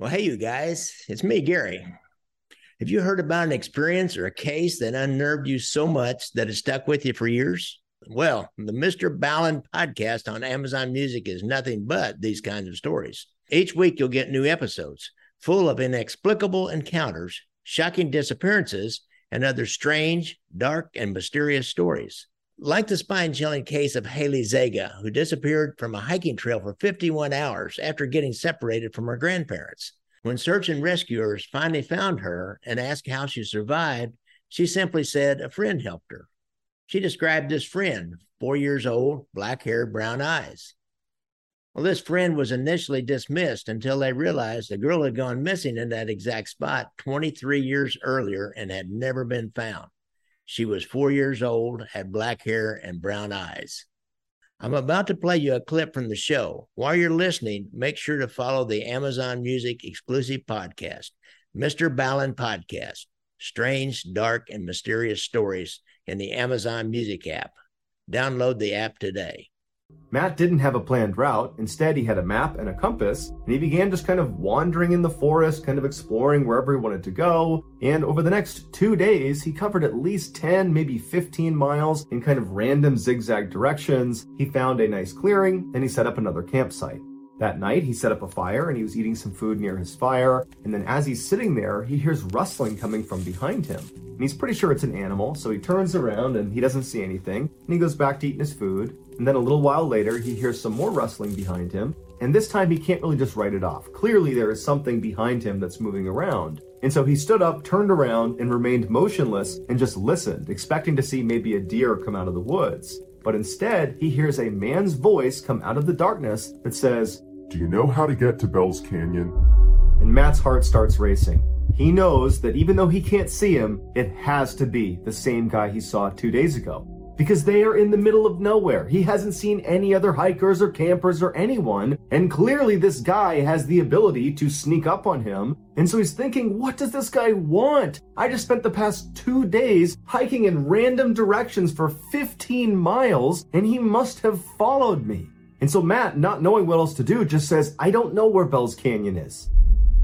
Well, hey, you guys, it's me, Gary. Have you heard about an experience or a case that unnerved you so much that it stuck with you for years? Well, the Mr. Ballen podcast on Amazon Music is nothing but these kinds of stories. Each week, you'll get new episodes full of inexplicable encounters, shocking disappearances, and other strange, dark, and mysterious stories. Like the spine chilling case of Haley Zega, who disappeared from a hiking trail for 51 hours after getting separated from her grandparents. When search and rescuers finally found her and asked how she survived, she simply said a friend helped her. She described this friend, four years old, black hair, brown eyes. Well, this friend was initially dismissed until they realized the girl had gone missing in that exact spot 23 years earlier and had never been found. She was four years old, had black hair, and brown eyes. I'm about to play you a clip from the show. While you're listening, make sure to follow the Amazon Music exclusive podcast, Mr. Ballen Podcast Strange, Dark, and Mysterious Stories in the Amazon Music app. Download the app today. Matt didn't have a planned route. Instead, he had a map and a compass, and he began just kind of wandering in the forest, kind of exploring wherever he wanted to go. And over the next two days, he covered at least 10, maybe 15 miles in kind of random zigzag directions. He found a nice clearing, and he set up another campsite. That night, he set up a fire and he was eating some food near his fire. And then, as he's sitting there, he hears rustling coming from behind him. And he's pretty sure it's an animal, so he turns around and he doesn't see anything. And he goes back to eating his food. And then a little while later, he hears some more rustling behind him. And this time, he can't really just write it off. Clearly, there is something behind him that's moving around. And so he stood up, turned around, and remained motionless and just listened, expecting to see maybe a deer come out of the woods. But instead, he hears a man's voice come out of the darkness that says, Do you know how to get to Bell's Canyon? And Matt's heart starts racing. He knows that even though he can't see him, it has to be the same guy he saw two days ago. Because they are in the middle of nowhere. He hasn't seen any other hikers or campers or anyone, and clearly this guy has the ability to sneak up on him. And so he's thinking, what does this guy want? I just spent the past two days hiking in random directions for 15 miles, and he must have followed me. And so Matt, not knowing what else to do, just says, I don't know where Bell's Canyon is.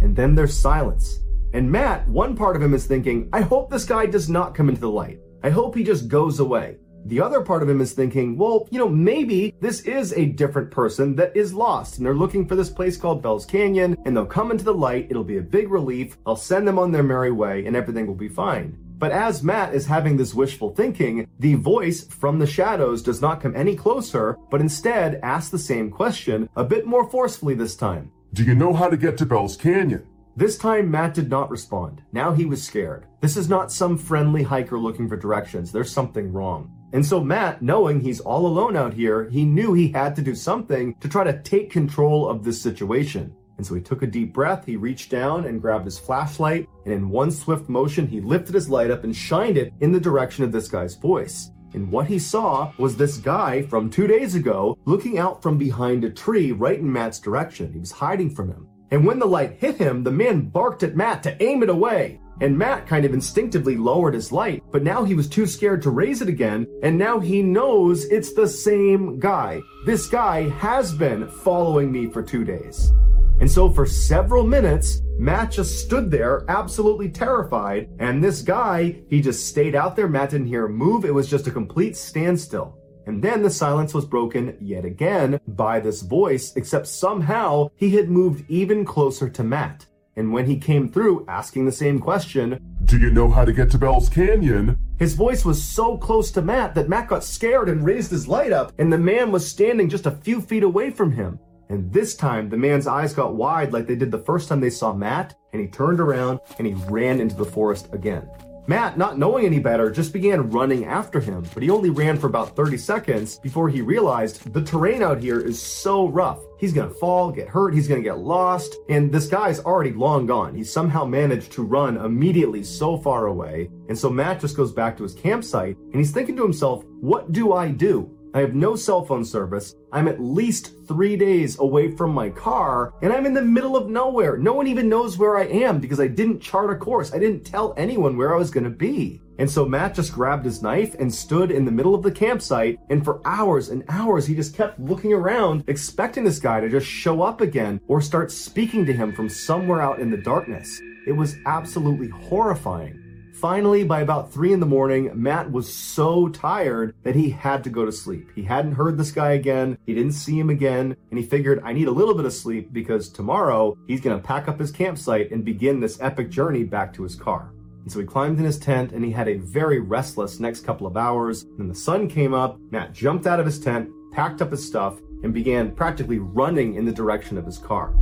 And then there's silence. And Matt, one part of him is thinking, I hope this guy does not come into the light. I hope he just goes away. The other part of him is thinking, well, you know, maybe this is a different person that is lost and they're looking for this place called Bell's Canyon and they'll come into the light. It'll be a big relief. I'll send them on their merry way and everything will be fine. But as Matt is having this wishful thinking, the voice from the shadows does not come any closer, but instead asks the same question a bit more forcefully this time. Do you know how to get to Bell's Canyon? This time, Matt did not respond. Now he was scared. This is not some friendly hiker looking for directions. There's something wrong. And so Matt, knowing he's all alone out here, he knew he had to do something to try to take control of this situation. And so he took a deep breath, he reached down and grabbed his flashlight, and in one swift motion, he lifted his light up and shined it in the direction of this guy's voice. And what he saw was this guy from two days ago looking out from behind a tree right in Matt's direction. He was hiding from him. And when the light hit him, the man barked at Matt to aim it away. And Matt kind of instinctively lowered his light, but now he was too scared to raise it again, and now he knows it's the same guy. This guy has been following me for two days. And so for several minutes, Matt just stood there absolutely terrified, and this guy, he just stayed out there. Matt didn't hear a move. It was just a complete standstill. And then the silence was broken yet again by this voice, except somehow he had moved even closer to Matt. And when he came through asking the same question, Do you know how to get to Bell's Canyon? His voice was so close to Matt that Matt got scared and raised his light up, and the man was standing just a few feet away from him. And this time, the man's eyes got wide like they did the first time they saw Matt, and he turned around and he ran into the forest again. Matt, not knowing any better, just began running after him, but he only ran for about 30 seconds before he realized the terrain out here is so rough. He's gonna fall, get hurt, he's gonna get lost, and this guy's already long gone. He somehow managed to run immediately so far away, and so Matt just goes back to his campsite, and he's thinking to himself, what do I do? I have no cell phone service. I'm at least three days away from my car, and I'm in the middle of nowhere. No one even knows where I am because I didn't chart a course. I didn't tell anyone where I was going to be. And so Matt just grabbed his knife and stood in the middle of the campsite. And for hours and hours, he just kept looking around, expecting this guy to just show up again or start speaking to him from somewhere out in the darkness. It was absolutely horrifying. Finally, by about three in the morning, Matt was so tired that he had to go to sleep. He hadn't heard this guy again, he didn't see him again, and he figured, I need a little bit of sleep because tomorrow he's gonna pack up his campsite and begin this epic journey back to his car. And so he climbed in his tent and he had a very restless next couple of hours. Then the sun came up, Matt jumped out of his tent, packed up his stuff, and began practically running in the direction of his car.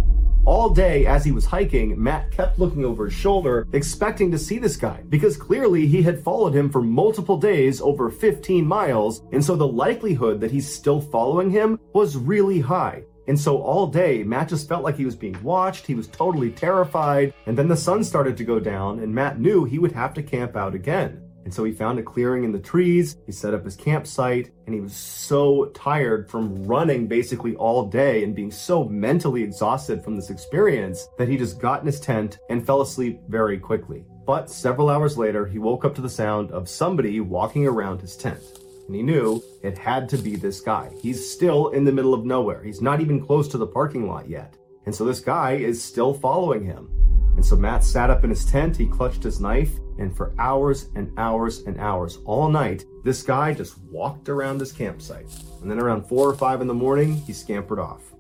All day as he was hiking, Matt kept looking over his shoulder, expecting to see this guy, because clearly he had followed him for multiple days over 15 miles, and so the likelihood that he's still following him was really high. And so all day, Matt just felt like he was being watched. He was totally terrified. And then the sun started to go down, and Matt knew he would have to camp out again. And so he found a clearing in the trees, he set up his campsite, and he was so tired from running basically all day and being so mentally exhausted from this experience that he just got in his tent and fell asleep very quickly. But several hours later, he woke up to the sound of somebody walking around his tent. And he knew it had to be this guy. He's still in the middle of nowhere. He's not even close to the parking lot yet. And so this guy is still following him. And so Matt sat up in his tent, he clutched his knife, and for hours and hours and hours, all night, this guy just walked around his campsite. And then around four or five in the morning, he scampered off.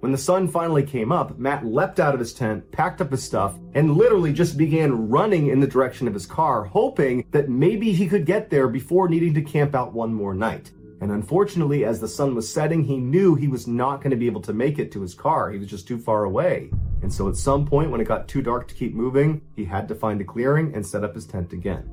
When the sun finally came up, Matt leapt out of his tent, packed up his stuff, and literally just began running in the direction of his car, hoping that maybe he could get there before needing to camp out one more night. And unfortunately, as the sun was setting, he knew he was not going to be able to make it to his car. He was just too far away. And so at some point, when it got too dark to keep moving, he had to find a clearing and set up his tent again.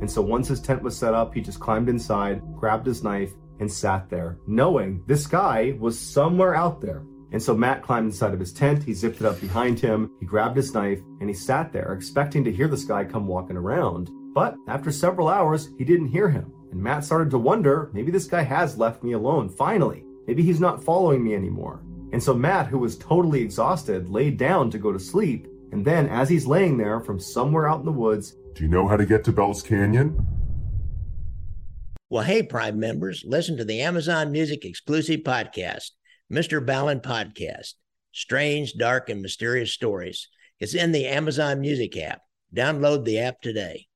And so once his tent was set up, he just climbed inside, grabbed his knife, and sat there, knowing this guy was somewhere out there. And so Matt climbed inside of his tent, he zipped it up behind him, he grabbed his knife, and he sat there, expecting to hear this guy come walking around. But after several hours, he didn't hear him. And Matt started to wonder maybe this guy has left me alone, finally. Maybe he's not following me anymore. And so Matt, who was totally exhausted, laid down to go to sleep. And then, as he's laying there from somewhere out in the woods, Do you know how to get to Bell's Canyon? Well, hey, Prime members, listen to the Amazon Music exclusive podcast, Mr. Ballen Podcast Strange, Dark, and Mysterious Stories. It's in the Amazon Music app. Download the app today.